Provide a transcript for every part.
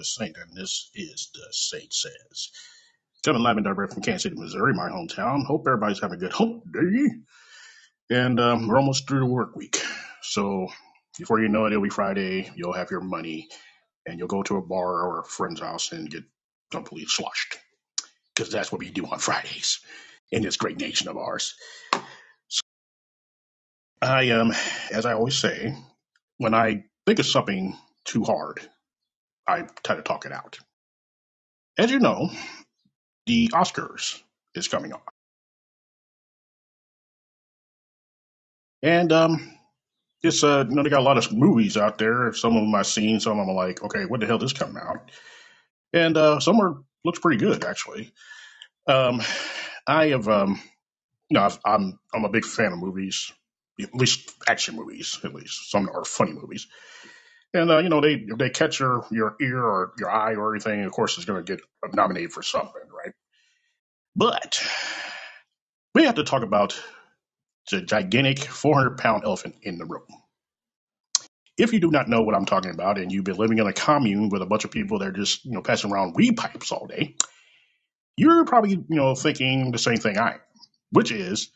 the Saint, and this is the Saint Says. Coming live and direct from Kansas City, Missouri, my hometown. Hope everybody's having a good hump day. And um, we're almost through the work week. So before you know it, it'll be Friday. You'll have your money, and you'll go to a bar or a friend's house and get completely sloshed. Because that's what we do on Fridays in this great nation of ours. So I um, as I always say, when I think of something too hard, I try to talk it out. As you know, the Oscars is coming up, and um, it's uh, you know, they got a lot of movies out there. Some of them I've seen, some of them are like, okay, what the hell is coming out? And uh, some are looks pretty good actually. Um, I have um, you know, I've, I'm I'm a big fan of movies, at least action movies, at least some are funny movies. And uh, you know, they they catch your your ear or your eye or anything, of course, it's going to get nominated for something, right? But we have to talk about the gigantic 400 pound elephant in the room. If you do not know what I'm talking about, and you've been living in a commune with a bunch of people that are just you know passing around weed pipes all day, you're probably you know thinking the same thing I am, which is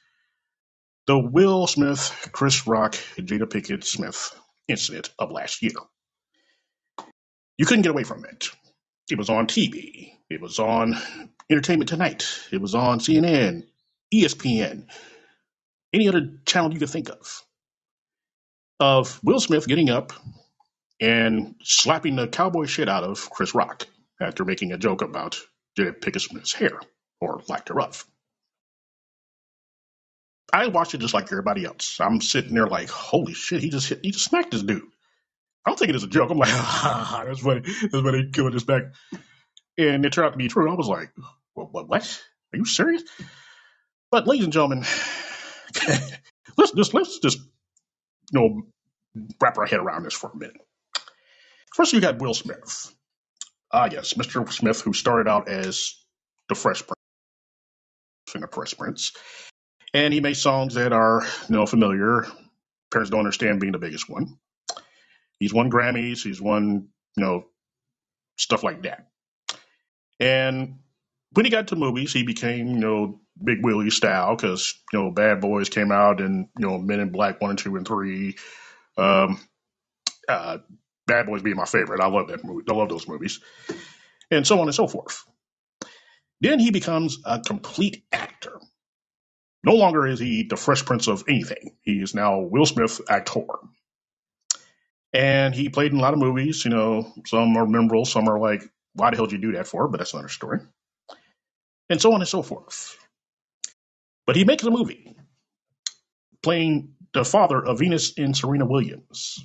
the Will Smith, Chris Rock, Jada Pinkett Smith incident of last year. You couldn't get away from it. It was on TV. It was on Entertainment Tonight. It was on CNN, ESPN, any other channel you could think of. Of Will Smith getting up and slapping the cowboy shit out of Chris Rock after making a joke about Jada Pinkett Smith's hair, or lack thereof. I watched it just like everybody else. I'm sitting there like, holy shit, he just hit, he just smacked this dude. I'm thinking it's a joke. I'm like, ha, that's funny. That's funny. Killing this back. And it turned out to be true. I was like, what, what, what? Are you serious? But ladies and gentlemen, let's just let's just you know wrap our head around this for a minute. First, you got Will Smith. Ah, yes, Mr. Smith, who started out as the Fresh Prince in the Fresh Prince, and he made songs that are you know familiar. Parents don't understand being the biggest one. He's won Grammys. He's won you know stuff like that. And when he got to movies, he became, you know, Big Willie style because, you know, Bad Boys came out and, you know, Men in Black 1 and 2 and 3. Um, uh, Bad Boys being my favorite. I love that movie. I love those movies. And so on and so forth. Then he becomes a complete actor. No longer is he the Fresh Prince of anything. He is now Will Smith actor. And he played in a lot of movies. You know, some are memorable, some are like, why the hell did you do that for? But that's another story. And so on and so forth. But he makes a movie playing the father of Venus and Serena Williams.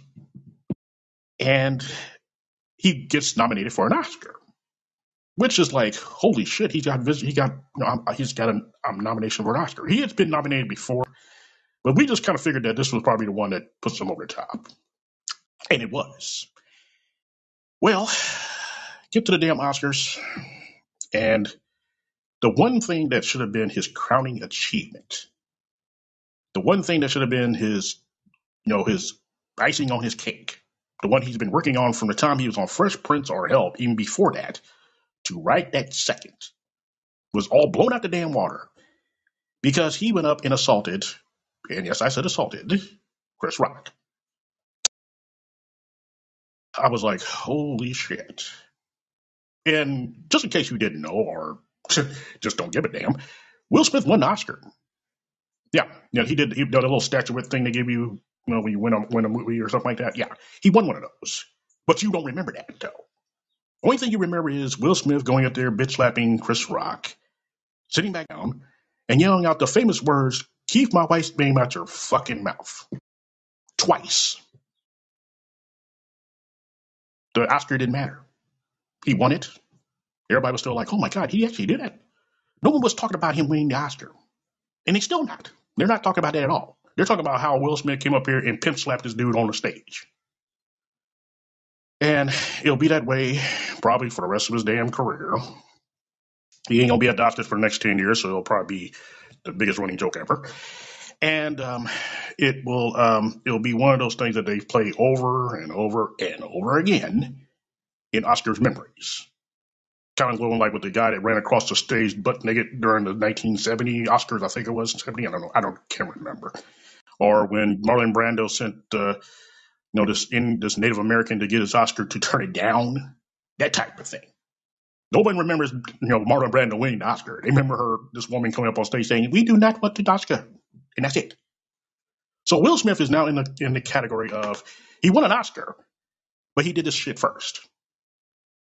And he gets nominated for an Oscar, which is like, holy shit, he got he got he's got a, a nomination for an Oscar. He has been nominated before, but we just kind of figured that this was probably the one that puts him over the top. And it was. Well, get to the damn Oscars, and the one thing that should have been his crowning achievement, the one thing that should have been his, you know, his icing on his cake, the one he's been working on from the time he was on Fresh Prince or Help, even before that, to right that second, was all blown out the damn water because he went up and assaulted, and yes, I said assaulted, Chris Rock. I was like, holy shit. And just in case you didn't know or just don't give a damn, Will Smith won an Oscar. Yeah, yeah, he did. He did a little statuette thing they give you, you know, when you win a win a movie or something like that. Yeah, he won one of those, but you don't remember that though. Only thing you remember is Will Smith going up there, bitch slapping Chris Rock, sitting back down, and yelling out the famous words, "Keep my wife's name out your fucking mouth," twice. The Oscar didn't matter. He won it. Everybody was still like, "Oh my God, he actually did it." No one was talking about him winning the Oscar, and they still not. They're not talking about that at all. They're talking about how Will Smith came up here and pimp slapped this dude on the stage. And it'll be that way probably for the rest of his damn career. He ain't gonna be adopted for the next ten years, so it'll probably be the biggest running joke ever. And um, it will um, it'll be one of those things that they play over and over and over again in Oscar's memories. Kind of going like with the guy that ran across the stage butt naked during the 1970 Oscars, I think it was 70. I don't know. I don't can't remember. Or when Marlon Brando sent uh, you know this in this Native American to get his Oscar to turn it down, that type of thing. Nobody remembers you know Marlon Brando winning the Oscar. They remember her this woman coming up on stage saying, "We do not want the Oscar," and that's it. So Will Smith is now in the in the category of he won an Oscar, but he did this shit first,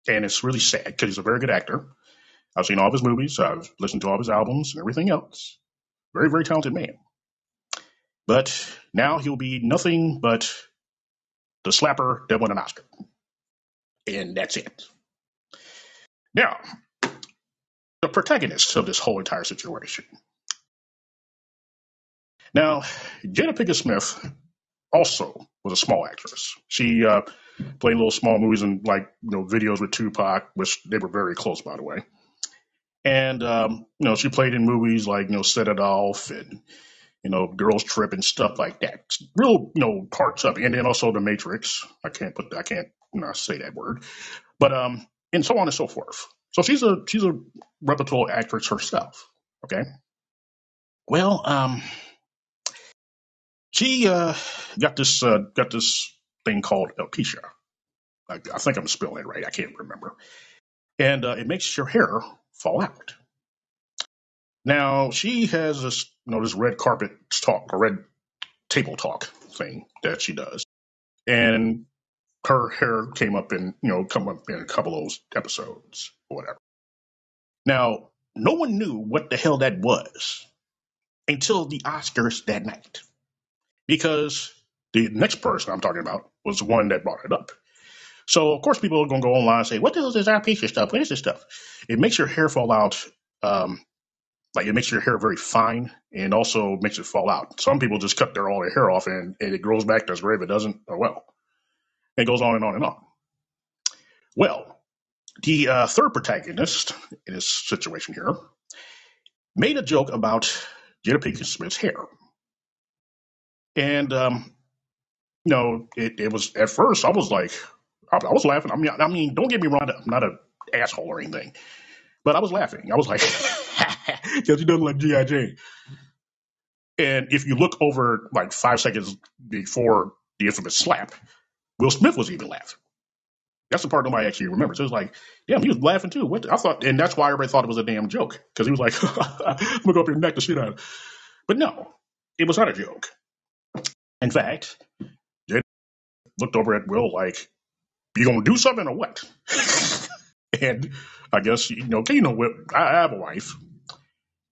and it's really sad because he's a very good actor. I've seen all of his movies, I've listened to all of his albums and everything else. Very very talented man, but now he'll be nothing but the slapper that won an Oscar, and that's it. Now the protagonist of this whole entire situation. Now, Jada Pinkett Smith also was a small actress. She uh, played little small movies and like you know videos with Tupac, which they were very close, by the way. And um, you know, she played in movies like you know Set It Off and you know Girls Trip and stuff like that. Real you know parts of it, and then also The Matrix. I can't put I can't know, say that word, but um, and so on and so forth. So she's a she's a reputable actress herself. Okay. Well, um, she uh, got this uh, got this thing called alopecia. I, I think I'm spelling it right. I can't remember. And uh, it makes your hair fall out. Now she has this, you know, this red carpet talk, or red table talk thing that she does, and her hair came up in, you know, come up in a couple of those episodes or whatever. Now, no one knew what the hell that was until the Oscars that night, because the next person I'm talking about was the one that brought it up. So of course people are going to go online and say, "What the hell is this alopecia stuff? What is this stuff?" It makes your hair fall out. Um, like it makes your hair very fine and also makes it fall out. Some people just cut their all their hair off and, and it grows back. That's great. If it doesn't, oh well. It goes on and on and on. Well, the uh, third protagonist in this situation here made a joke about Jada Pinkett Smith's hair, and um, you know, it, it was at first I was like, I, I was laughing. I mean, I mean, don't get me wrong, I'm not an asshole or anything, but I was laughing. I was like, because he doesn't like GI Jane. And if you look over like five seconds before the infamous slap, Will Smith was even laughing. That's the part nobody actually remembers. It was like, damn, he was laughing too. What I thought, and that's why everybody thought it was a damn joke because he was like, I'm gonna go up and knock the shit out. of it." But no, it was not a joke. In fact, Jada looked over at Will like, "You gonna do something or what?" and I guess you know, 'cause you know, Will- I I have a wife,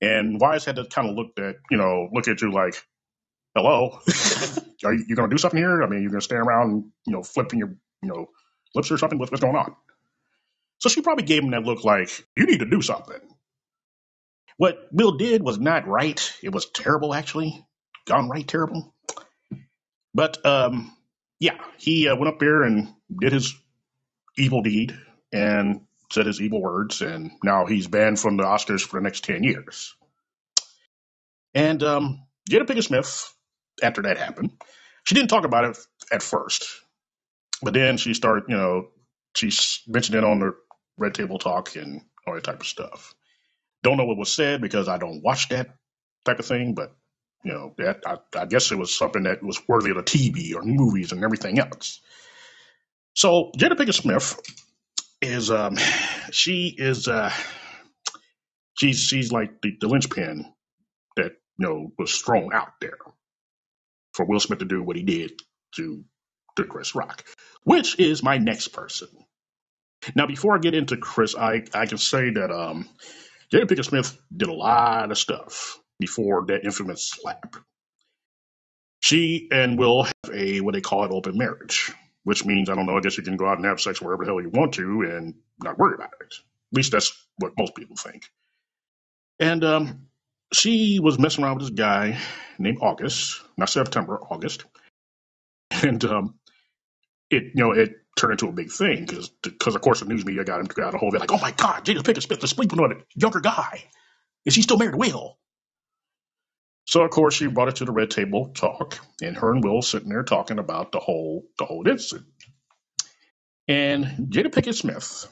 and wives had to kind of look at you know, look at you like, "Hello, are you, you gonna do something here? I mean, you're gonna stand around, and, you know, flipping your you know lips or something? What's, what's going on?" So she probably gave him that look like, you need to do something. What Will did was not right. It was terrible, actually. Gone right terrible. But, um, yeah, he uh, went up there and did his evil deed and said his evil words, and now he's banned from the Oscars for the next 10 years. And um, Jada Pinkett Smith, after that happened, she didn't talk about it at first, but then she started, you know, she mentioned it on the Red Table Talk and all that type of stuff. Don't know what was said because I don't watch that type of thing, but you know, that I, I guess it was something that was worthy of the TV or movies and everything else. So Jada Pinkett Smith is um she is uh she's she's like the, the linchpin that you know was thrown out there for Will Smith to do what he did to to Chris Rock, which is my next person. Now, before I get into Chris, I I can say that um Jada Pinkett Smith did a lot of stuff before that infamous slap. She and Will have a what they call an open marriage, which means I don't know. I guess you can go out and have sex wherever the hell you want to and not worry about it. At least that's what most people think. And um, she was messing around with this guy named August, not September, August, and um, it you know it turned into a big thing because because of course the news media got him got a hold of it like oh my god Jada Pinkett Smith is sleeping on a younger guy is he still married to Will so of course she brought it to the red table talk and her and Will sitting there talking about the whole the whole incident And Jada Pinkett Smith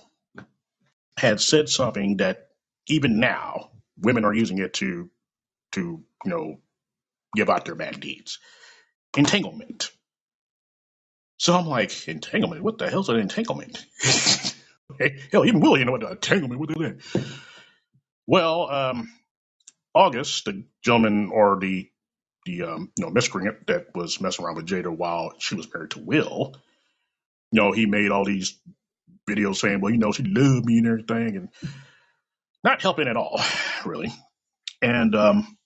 had said something that even now women are using it to to you know give out their bad deeds. Entanglement. So I'm like, entanglement? What the hell's an entanglement? Hell, even Willie, you know what entanglement? What is that? Well, um, August, the gentleman or the the um, you know miscreant that was messing around with Jada while she was married to Will, you know, he made all these videos saying, well, you know, she loved me and everything, and not helping at all, really. And um,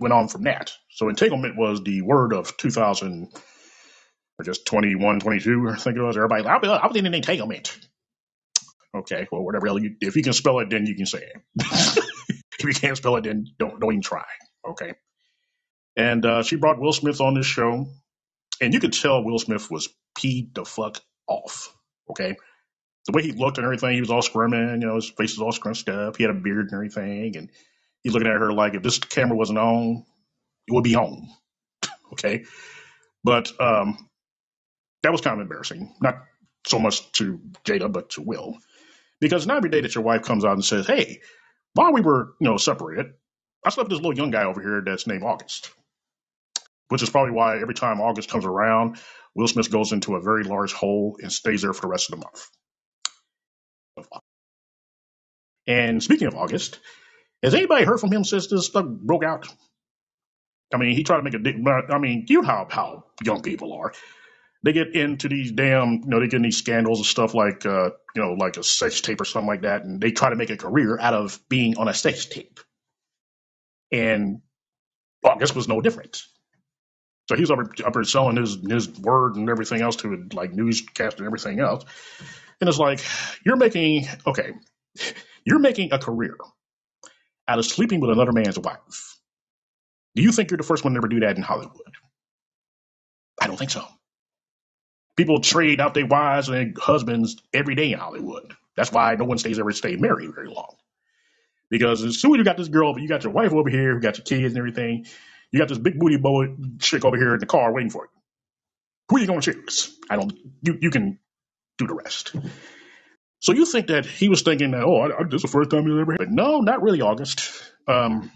went on from that. So entanglement was the word of 2000 or just 21, 22, I think it was. Everybody, I was I was in an entanglement. Okay, well, whatever. if you can spell it, then you can say it. if you can't spell it, then don't don't even try. Okay. And uh, she brought Will Smith on this show, and you could tell Will Smith was peed the fuck off. Okay. The way he looked and everything, he was all squirming, you know, his face was all scrunched up. He had a beard and everything, and he's looking at her like if this camera wasn't on, it would be on. Okay. But um, that was kind of embarrassing. Not so much to Jada, but to Will. Because not every day that your wife comes out and says, Hey, while we were, you know, separated, I slept with this little young guy over here that's named August. Which is probably why every time August comes around, Will Smith goes into a very large hole and stays there for the rest of the month. And speaking of August, has anybody heard from him since this stuff broke out? I mean, he tried to make a. I mean, you know how how young people are. They get into these damn, you know, they get in these scandals and stuff like, uh, you know, like a sex tape or something like that, and they try to make a career out of being on a sex tape. And August was no different. So he was up, up there selling his his word and everything else to like newscast and everything else. And it's like you're making okay, you're making a career out of sleeping with another man's wife. Do you think you're the first one to ever do that in Hollywood? I don't think so. People trade out their wives and their husbands every day in Hollywood. That's why no one stays ever stay married very long. Because as soon as you got this girl, but you got your wife over here, you got your kids and everything, you got this big booty boy chick over here in the car waiting for you. Who are you going to choose? I don't. You you can do the rest. So you think that he was thinking that oh, I, I, this is the first time he's ever. But no, not really. August. Um,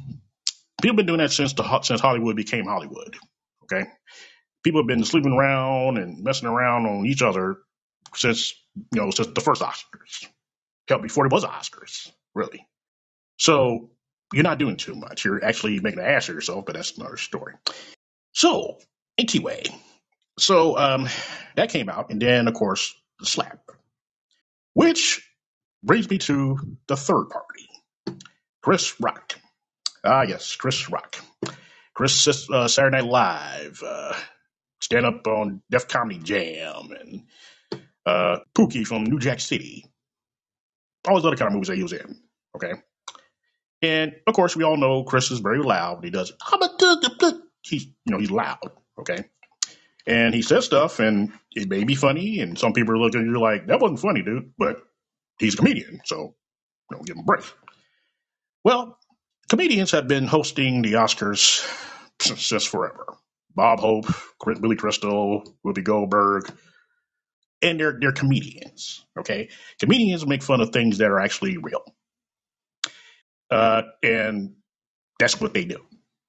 people been doing that since the since Hollywood became Hollywood. Okay, people have been sleeping around and messing around on each other since you know since the first Oscars. Hell, before there was Oscars, really. So you're not doing too much. You're actually making an ass of yourself, but that's another story. So anyway, so um, that came out, and then of course the slap, which brings me to the third party, Chris Rock. Ah, yes, Chris Rock. Chris uh, Saturday Night Live, uh, stand up on Def Comedy Jam, and uh, Pookie from New Jack City. All those other kind of movies that he was in. Okay. And of course, we all know Chris is very loud. He does, he's, you know, he's loud. Okay. And he says stuff and it may be funny. And some people are looking at you like, that wasn't funny, dude. But he's a comedian. So don't give him a break. Well, comedians have been hosting the Oscars since forever. Bob Hope, Billy Crystal, Whoopi Goldberg, and they're they're comedians. Okay, comedians make fun of things that are actually real, uh, and that's what they do.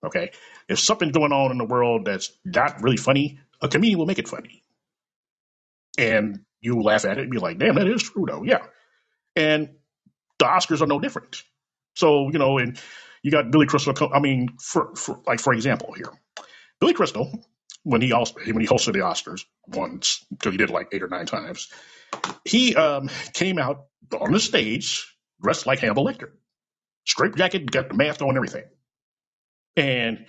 Okay, if something's going on in the world that's not really funny, a comedian will make it funny, and you laugh at it and be like, "Damn, that is true, though." Yeah, and the Oscars are no different. So you know, and you got Billy Crystal. I mean, for, for like for example here, Billy Crystal when he also when he hosted the Oscars once because he did like eight or nine times, he um, came out on the stage dressed like Hannibal Lecter, straight jacket, got the mask on, everything. And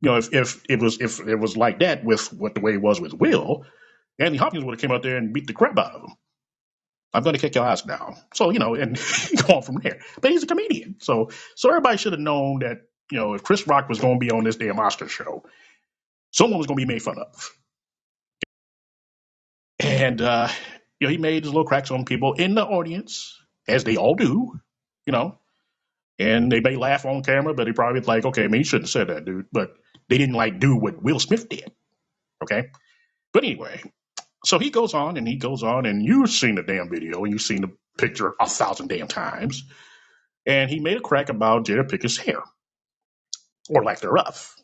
you know, if if it was if it was like that with what the way it was with Will, Anthony Hopkins would have came out there and beat the crap out of him. I'm going to kick your ass now. So you know, and go on from there. But he's a comedian, so so everybody should have known that you know if Chris Rock was going to be on this damn Oscar show, someone was going to be made fun of. And, uh, you know, he made his little cracks on people in the audience, as they all do, you know. And they may laugh on camera, but he probably like, okay, I mean, you shouldn't have said that, dude. But they didn't like do what Will Smith did. Okay. But anyway, So he goes on and he goes on, and you've seen the damn video and you've seen the picture a thousand damn times. And he made a crack about Jada Pinkett's hair, or lack thereof,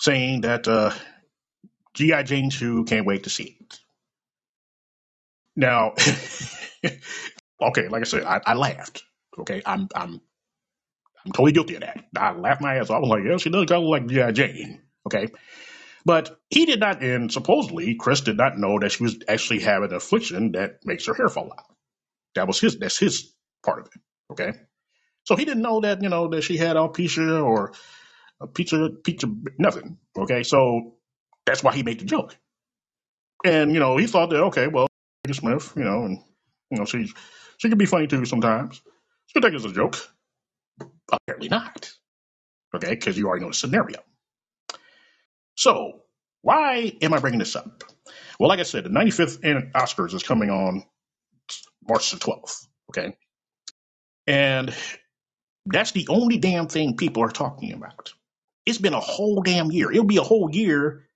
saying that uh, G.I. Jane 2 can't wait to see it. Now, okay, like I said, I, I laughed. Okay, I'm I'm I'm totally guilty of that. I laughed my ass off. I was like, yeah, she does kind of like G.I. Jane. Okay. But he did not, and supposedly Chris did not know that she was actually having an affliction that makes her hair fall out. That was his, that's his part of it. Okay. So he didn't know that, you know, that she had alopecia or a pizza, pizza, nothing. Okay. So that's why he made the joke. And, you know, he thought that, okay, well, Smith, you know, and, you know, she, she can be funny too sometimes. She could take it as a joke. Apparently not. Okay. Because you already know the scenario. So why am I bringing this up? Well, like I said, the 95th an- Oscars is coming on March the 12th. Okay. And that's the only damn thing people are talking about. It's been a whole damn year. It'll be a whole year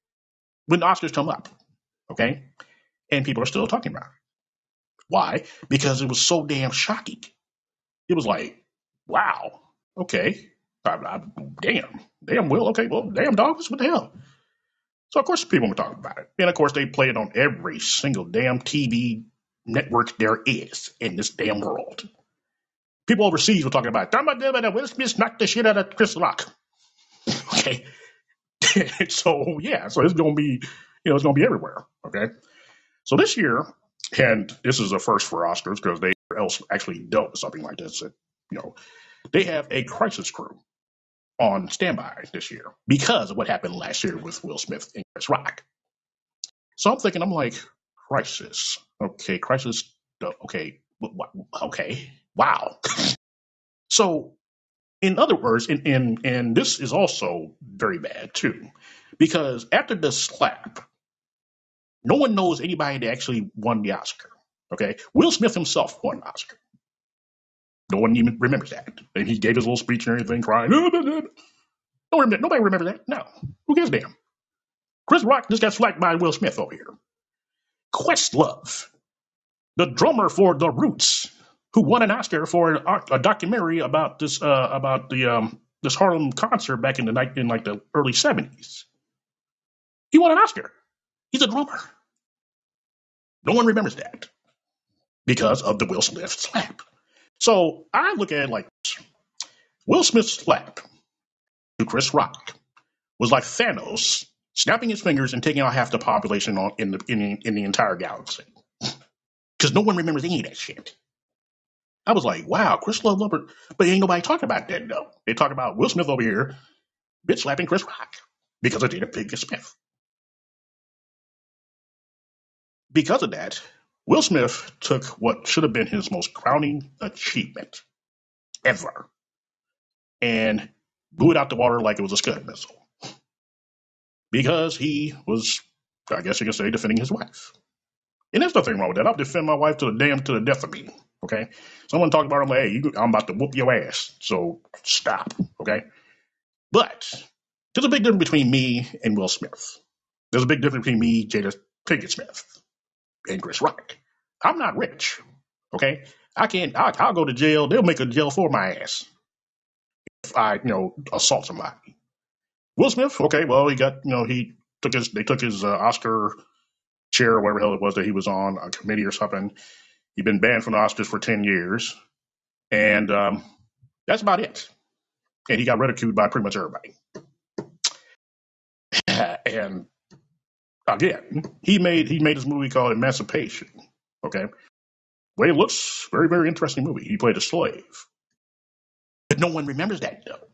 when the Oscars come up. Okay. And people are still talking about it. Why? Because it was so damn shocking. It was like, wow, okay. I, I, damn, damn, well, okay, well, damn dogs, what the hell? So of course people were talking about it. And of course they play it on every single damn TV network there is in this damn world. People overseas were talking about it. Will Smith knocked the shit out of Chris Rock. Okay. so yeah, so it's gonna be you know, it's gonna be everywhere. Okay. So this year, and this is a first for Oscars because they else actually dealt with something like this. You know, they have a crisis crew on standby this year because of what happened last year with Will Smith and Chris Rock. So I'm thinking, I'm like, crisis. Okay, crisis. Okay, okay, wow. So, in other words, and and and this is also very bad too, because after the slap, no one knows anybody that actually won the Oscar. Okay, Will Smith himself won the Oscar. No one even remembers that, and he gave his little speech and everything, crying. No, remember- nobody remembers that. No, who gives a damn? Chris Rock just got slapped by Will Smith over here. Questlove, the drummer for The Roots, who won an Oscar for an, a documentary about this uh, about the um, this Harlem concert back in the night in like the early seventies. He won an Oscar. He's a drummer. No one remembers that because of the Will Smith slap. So I look at it like. Will Smith's slap to Chris Rock was like Thanos snapping his fingers and taking out half the population on, in the in, in the entire galaxy. Because no one remembers any of that shit. I was like, wow, Chris Love Lover, but ain't nobody talking about that though. They talk about Will Smith over here, bitch slapping Chris Rock because of Jada Pinkett Smith. Because of that, Will Smith took what should have been his most crowning achievement ever and blew it out the water like it was a scud missile because he was, I guess you could say, defending his wife. And there's nothing wrong with that. I'll defend my wife to the damn to the death of me. Okay. Someone talked about him like, hey, you, I'm about to whoop your ass. So stop. Okay. But there's a big difference between me and Will Smith. There's a big difference between me, Jada Pinkett Smith, and Chris Rock. I'm not rich. Okay. I can't, I, I'll go to jail. They'll make a jail for my ass if I, you know, assault somebody. Will Smith, okay, well, he got, you know, he took his, they took his uh, Oscar chair whatever the hell it was that he was on, a committee or something. He'd been banned from the Oscars for 10 years. And um, that's about it. And he got ridiculed by pretty much everybody. and again, he made he made this movie called Emancipation. Okay. Way it looks very, very interesting movie. He played a slave. But no one remembers that though.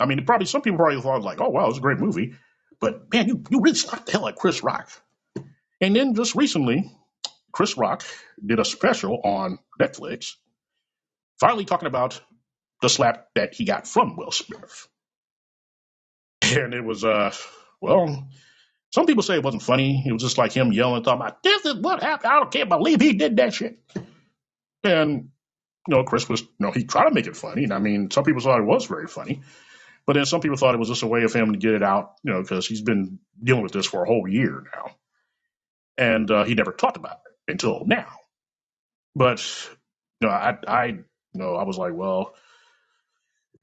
I mean, probably some people probably thought like, oh wow, it's a great movie. But man, you, you really slapped the hell at Chris Rock. And then just recently, Chris Rock did a special on Netflix, finally talking about the slap that he got from Will Smith. And it was, uh, well, some people say it wasn't funny. It was just like him yelling, talking about, this is what happened. I can't believe he did that shit. And, you know, Chris was, you know, he tried to make it funny. And I mean, some people thought it was very funny. But then some people thought it was just a way of him to get it out, you know, because he's been dealing with this for a whole year now. and uh, he never talked about it until now. But you know, I I you know I was like, well,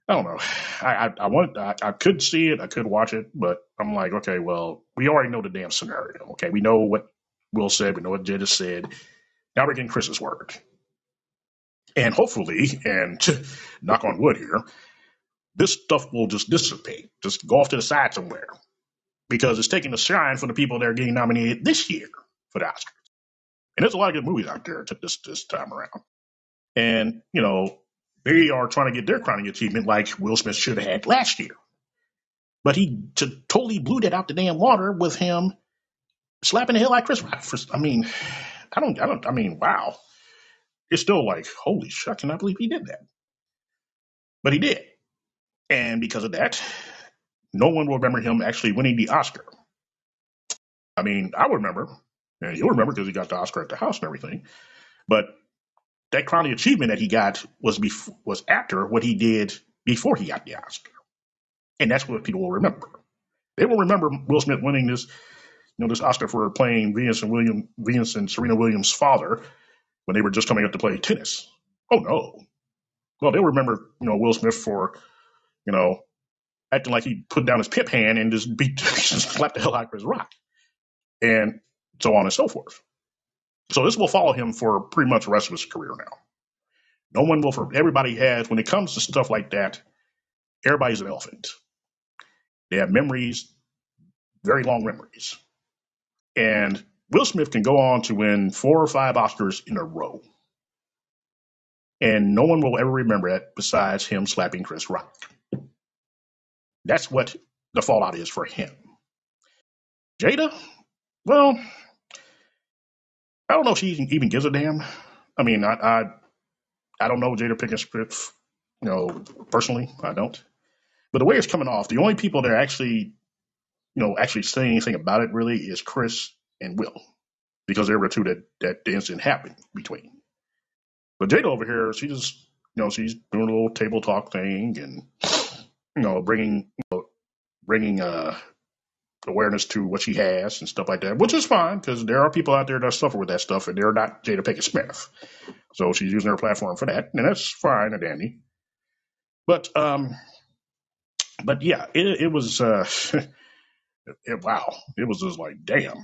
I don't know. I I, I want I, I could see it, I could watch it, but I'm like, okay, well, we already know the damn scenario. Okay, we know what Will said, we know what Jada said. Now we're getting Chris's word, and hopefully, and knock on wood here, this stuff will just dissipate, just go off to the side somewhere, because it's taking the shine from the people that are getting nominated this year for the Oscar. And there's a lot of good movies out there to this this time around. And, you know, they are trying to get their crowning achievement like Will Smith should have had last year. But he t- totally blew that out the damn water with him slapping the hell out of Chris Rock. For, I mean, I don't, I don't, I mean, wow. It's still like, holy shit, I cannot believe he did that. But he did. And because of that, no one will remember him actually winning the Oscar. I mean, I would remember, and you'll remember because he got the Oscar at the house and everything. But that crowning achievement that he got was bef- was after what he did before he got the Oscar, and that's what people will remember. They will remember Will Smith winning this, you know, this Oscar for playing Venus and William Venus and Serena Williams' father when they were just coming up to play tennis. Oh no! Well, they'll remember, you know, Will Smith for, you know, acting like he put down his pip hand and just beat, slapped the hell out of Chris Rock, and so on and so forth. So this will follow him for pretty much the rest of his career now. No one will for everybody has when it comes to stuff like that, everybody's an elephant. They have memories, very long memories. And Will Smith can go on to win four or five Oscars in a row. And no one will ever remember that besides him slapping Chris Rock. That's what the fallout is for him. Jada, well, I don't know if she even even gives a damn. I mean, I I, I don't know Jada Pinkett Smith, you know, personally, I don't. But the way it's coming off, the only people that are actually, you know, actually saying anything about it really is Chris and Will, because they were two that that the incident happened between. But Jada over here, she just, you know, she's doing a little table talk thing and, you know, bringing, you know, bringing uh awareness to what she has and stuff like that, which is fine because there are people out there that suffer with that stuff and they're not Jada Pinkett Smith. So she's using her platform for that, and that's fine and dandy. But um, but yeah, it, it was uh, it, wow, it was just like damn.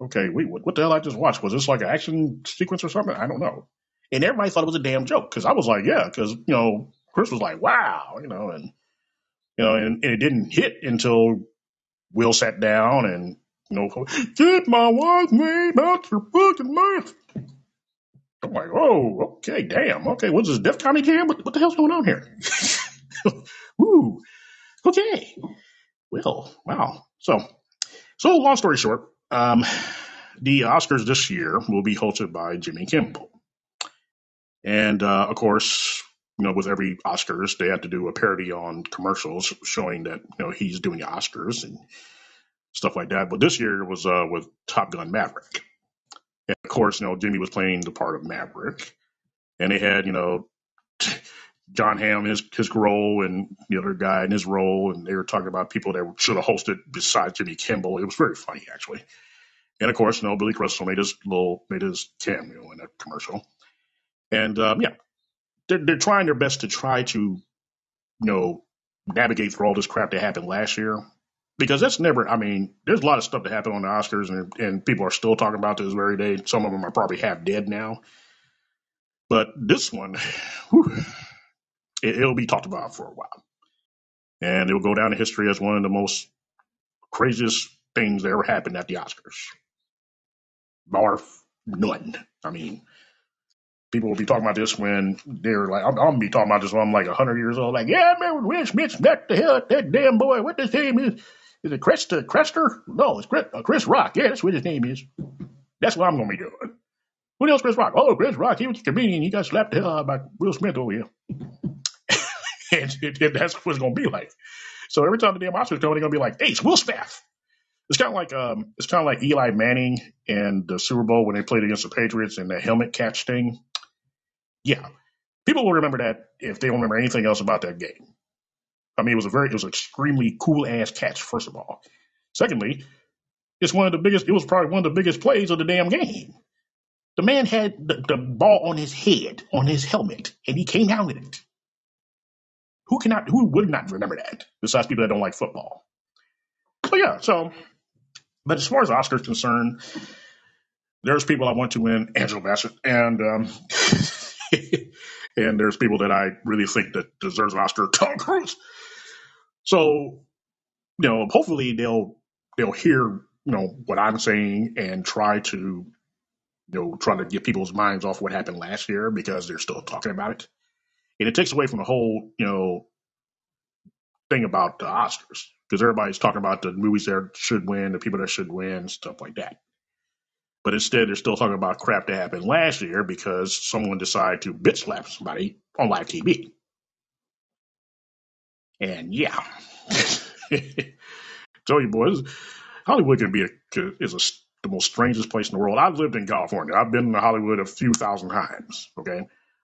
Okay, wait, what, what the hell I just watched? Was this like an action sequence or something? I don't know. And everybody thought it was a damn joke because I was like, yeah, because you know Chris was like, wow, you know, and you know, and, and it didn't hit until Will sat down and you know, get my wife's name out your fucking mouth. I'm like, oh, okay, damn, okay, what's this Def Comedy Jam? What, what the hell's going on here? Ooh, okay, well, wow. So, so long story short, um, the Oscars this year will be hosted by Jimmy Kimmel, and uh, of course, you know, with every Oscars, they had to do a parody on commercials showing that you know he's doing the Oscars and stuff like that. But this year was uh, with Top Gun Maverick. And of course, you know, Jimmy was playing the part of Maverick. And they had, you know, Jon Hamm, his his role, and the other guy in his role, and they were talking about people that should have hosted besides Jimmy Kimmel. It was very funny, actually. And of course, you know, Billy Crystal made his little made his cameo in a commercial. And um, yeah, they're they're trying their best to try to, you know, navigate through all this crap that happened last year because that's never. I mean, there's a lot of stuff that happened on the Oscars, and and people are still talking about this very day. Some of them are probably half dead now, but this one, whew, it, it'll be talked about for a while, and it will go down in history as one of the most craziest things that ever happened at the Oscars, bar none. I mean. People will be talking about this when they're like, I'm, I'm gonna be talking about this when I'm like 100 years old. Like, yeah, I remember Will Smith got the hell that damn boy. What his name is? Is it Cresta, Crester? No, it's Chris, uh, Chris Rock. Yeah, that's what his name is. That's what I'm to be doing. What else, Chris Rock? Oh, Chris Rock. He was a comedian. He got slapped the hell out by Will Smith over here. and, that's what it's to be like. So every time the damn Oscars come, they're to be like, hey, it's Will Smith. It's kind of like um, it's kind of like Eli Manning and the Super Bowl when they played against the Patriots and the helmet catch thing. Yeah, people will remember that if they don't remember anything else about that game. I mean, it was a very, it was an extremely cool ass catch. First of all, secondly, It's one of the biggest. It was probably one of the biggest plays of the damn game. The man had the, the ball on his head, on his helmet, and he came down with it. Who cannot? Who would not remember that? Besides people that don't like football. So yeah. So, but as far as Oscars concerned, there's people I want to win Angela Bassett, and um, and there's people that I really think that deserves an Oscar, Tom Cruise. So you know, hopefully they'll they'll hear you know what I'm saying and try to you know try to get people's minds off what happened last year because they're still talking about it, and it takes away from the whole you know thing about the Oscars because everybody's talking about the movies that should win, the people that should win, stuff like that. But instead, they're still talking about crap that happened last year because someone decided to bitch slap somebody on live TV. And yeah, tell you boys, Hollywood can be a, is a, the most strangest place in the world. I've lived in California. I've been to Hollywood a few thousand times. Okay,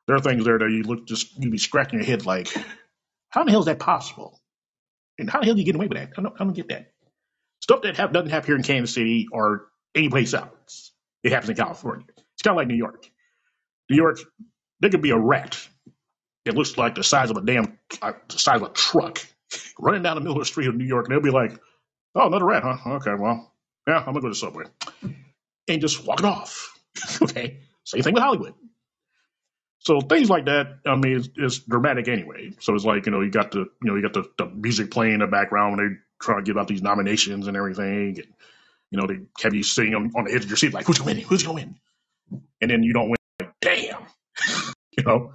there are things there that you look just you be scratching your head like, how in the hell is that possible? And how the hell do you get away with that? I don't, I don't get that. Stuff that have, doesn't happen here in Kansas City or anyplace else. It happens in California. It's kind of like New York. New York, there could be a rat that looks like the size of a damn, like the size of a truck running down the middle of the street of New York, and they'll be like, "Oh, another rat, huh? Okay, well, yeah, I'm gonna go to the subway," and just walk it off. okay, same thing with Hollywood. So things like that, I mean, it's, it's dramatic anyway. So it's like you know, you got the you know, you got the, the music playing in the background when they try to give out these nominations and everything, and you know, they have you sitting on, on the edge of your seat like, "Who's gonna win? Who's gonna win?" And then you don't win. Like, Damn, you know.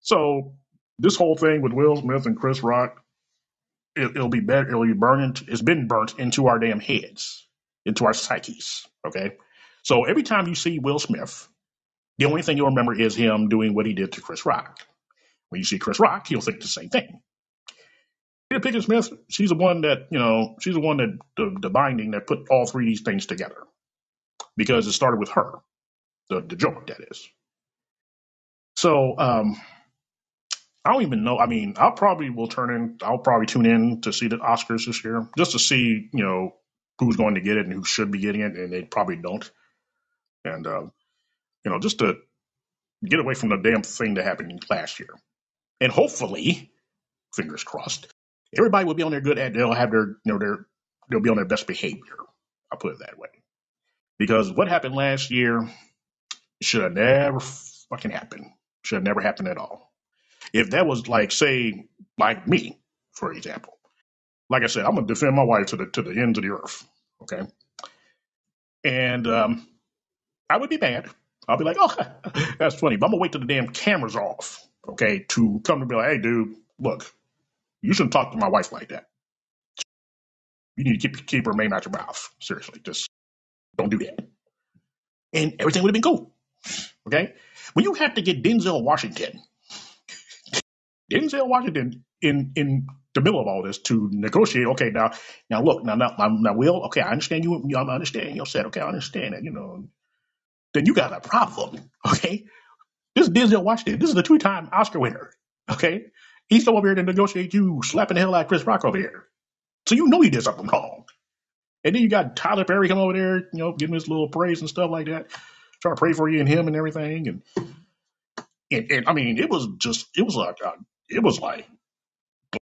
So this whole thing with Will Smith and Chris Rock it, it'll be better. It'll be burned. It's been burnt into our damn heads, into our psyches. Okay. So every time you see Will Smith, the only thing you'll remember is him doing what he did to Chris Rock. When you see Chris Rock, you'll think the same thing. Peter Pinkett Smith, she's the one that you know, she's the one that the, the binding that put all three of these things together, because it started with her, the the joke that is. So um, I don't even know. I mean, I'll probably will turn in. I'll probably tune in to see the Oscars this year, just to see you know who's going to get it and who should be getting it, and they probably don't. And um, you know, just to get away from the damn thing that happened last year, and hopefully, fingers crossed, everybody will be on their good. and They'll have their you know their they'll be on their best behavior. I'll put it that way. Because what happened last year should have never fucking happened. Should have never happened at all. If that was like, say, like me, for example, like I said, I'm gonna defend my wife to the to the ends of the earth. Okay, and um, I would be mad. I'll be like, oh, that's funny, but I'm gonna wait till the damn cameras off. Okay, to come to be like, hey, dude, look, you shouldn't talk to my wife like that. You need to keep keep her name out your mouth. Seriously, just don't do that. And everything would have been cool. Okay, when you have to get Denzel Washington Denzel Washington in in the middle of all this to negotiate. Okay, now now look now now now Will. Okay, I understand you. I understand you set. Okay, I understand that. You know, then you got a problem. Okay, this is Denzel Washington. This is the two time Oscar winner. Okay, he's come over here to negotiate you slapping the hell out of Chris Rock over here. So you know he did something wrong. And then you got Tyler Perry come over there, you know, giving his little praise and stuff like that, trying to pray for you and him and everything. And and, and I mean, it was just it was like a it was like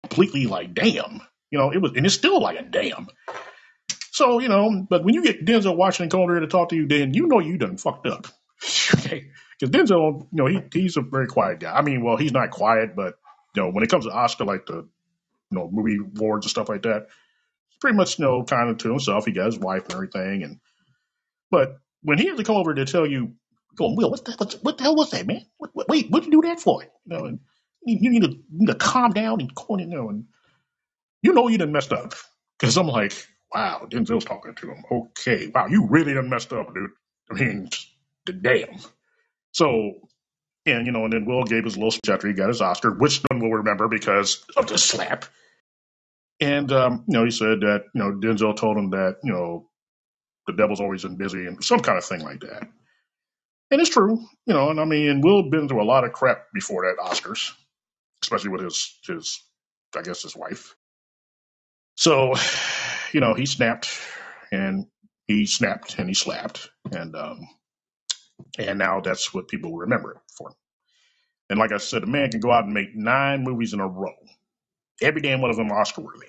completely like damn. You know, it was and it's still like a damn. So, you know, but when you get Denzel Washington come over here to talk to you, then you know you done fucked up. okay. Because Denzel, you know, he he's a very quiet guy. I mean, well, he's not quiet, but you know, when it comes to Oscar, like the you know, movie awards and stuff like that, he's pretty much you know, kind of to himself. He got his wife and everything, and but when he has to come over to tell you, going, Will, what the, what, what the hell was that, man? What, what, wait, what'd you do that for? You know, and you need to, you need to calm down and go in there and you know you done messed up. Because I'm like, wow, Denzel's talking to him. Okay, wow, you really done messed up, dude. I mean, damn. So, and you know, and then Will gave his little speech after he got his Oscar, which one will remember because of the slap. And um, you know, he said that you know Denzel told him that you know the devil's always been busy and some kind of thing like that. And it's true, you know. And I mean, Will been through a lot of crap before that Oscars especially with his his I guess his wife. So, you know, he snapped and he snapped and he slapped, and um, and now that's what people remember it for. And like I said, a man can go out and make nine movies in a row. Every damn one of them Oscar worthy.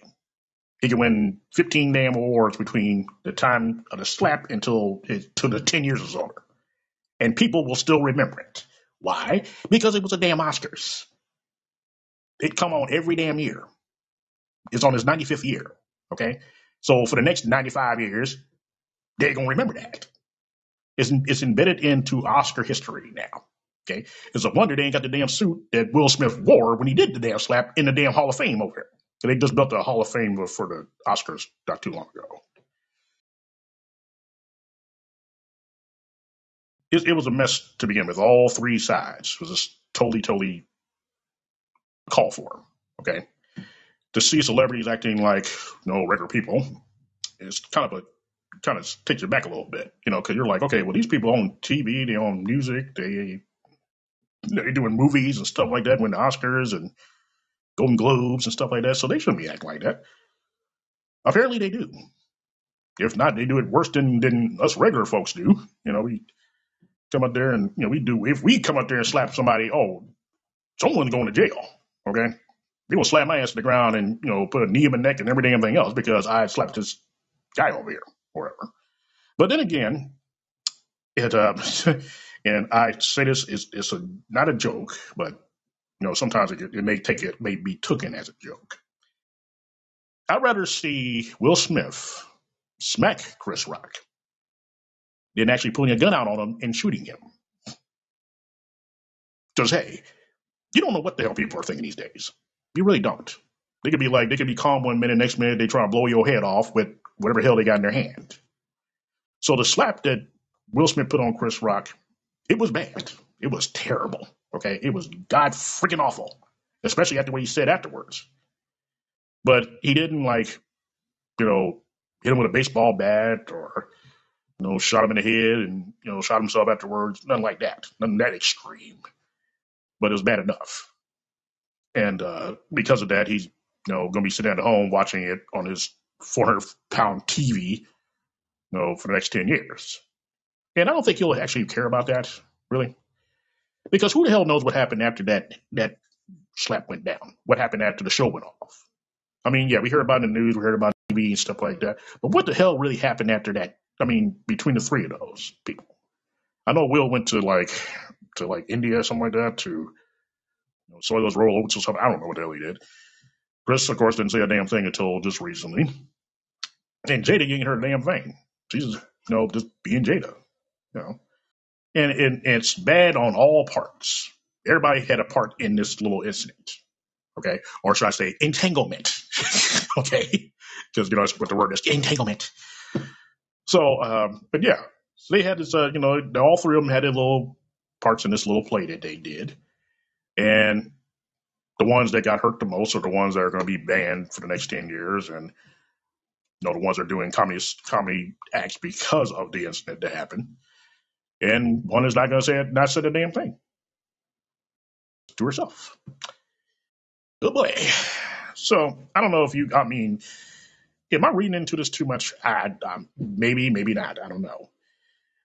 He can win 15 damn awards between the time of the slap until until the 10 years is over. And people will still remember it. Why? Because it was a damn Oscars. It come on every damn year. It's on his 95th year. Okay? So for the next 95 years, they're going to remember that. It's, it's embedded into Oscar history now. Okay? It's a wonder they ain't got the damn suit that Will Smith wore when he did the damn slap in the damn Hall of Fame over there. So they just built the Hall of Fame for the Oscars not too long ago. It, it was a mess to begin with. All three sides was just totally, totally called for. Okay? To see celebrities acting like you know regular people is kind of a kind of takes you back a little bit, you know, because you're like, okay, well, these people own TV, they own music, they they're doing movies and stuff like that, win the Oscars and Golden Globes and stuff like that, so they shouldn't be acting like that. Apparently, they do. If not, they do it worse than than us regular folks do. You know, we come up there and you know we do. If we come up there and slap somebody, oh, someone's going to jail. Okay, they will slap my ass to the ground and you know put a knee in my neck and every damn thing else because I slapped this guy over here or whatever. But then again, it uh, and I say this is it's a not a joke, but you know sometimes it, it may take it may be taken as a joke. I'd rather see Will Smith smack Chris Rock than actually pulling a gun out on him and shooting him. Because hey, you don't know what the hell people are thinking these days. You really don't. They could be like they could be calm one minute, next minute they try to blow your head off with whatever hell they got in their hand. So the slap that Will Smith put on Chris Rock, it was bad. It was terrible. Okay, it was god freaking awful, especially after what he said afterwards. But he didn't like, you know, hit him with a baseball bat or you know shot him in the head and you know shot himself afterwards. Nothing like that. Nothing that extreme. But it was bad enough. And uh, because of that, he's you know going to be sitting at home watching it on his 400 pound TV, you know, for the next 10 years. And I don't think he'll actually care about that, really. Because who the hell knows what happened after that that slap went down? What happened after the show went off? I mean, yeah, we heard about in the news, we heard about TV and stuff like that. But what the hell really happened after that? I mean, between the three of those people. I know Will went to like to like India or something like that to you know, soy those roll or something. I don't know what the hell he did. Chris, of course, didn't say a damn thing until just recently. And Jada heard a damn thing. She's you know just being Jada, you know. And, and it's bad on all parts. Everybody had a part in this little incident, okay, or should I say entanglement, okay, because you know what the word is, entanglement. So, um, but yeah, so they had this, uh, you know, all three of them had their little parts in this little play that they did, and the ones that got hurt the most are the ones that are going to be banned for the next ten years, and you know the ones that are doing comedy comedy acts because of the incident that happened, and one is not going to say not said a damn thing to herself. Oh boy. So I don't know if you. I mean, am I reading into this too much? I, maybe, maybe not. I don't know.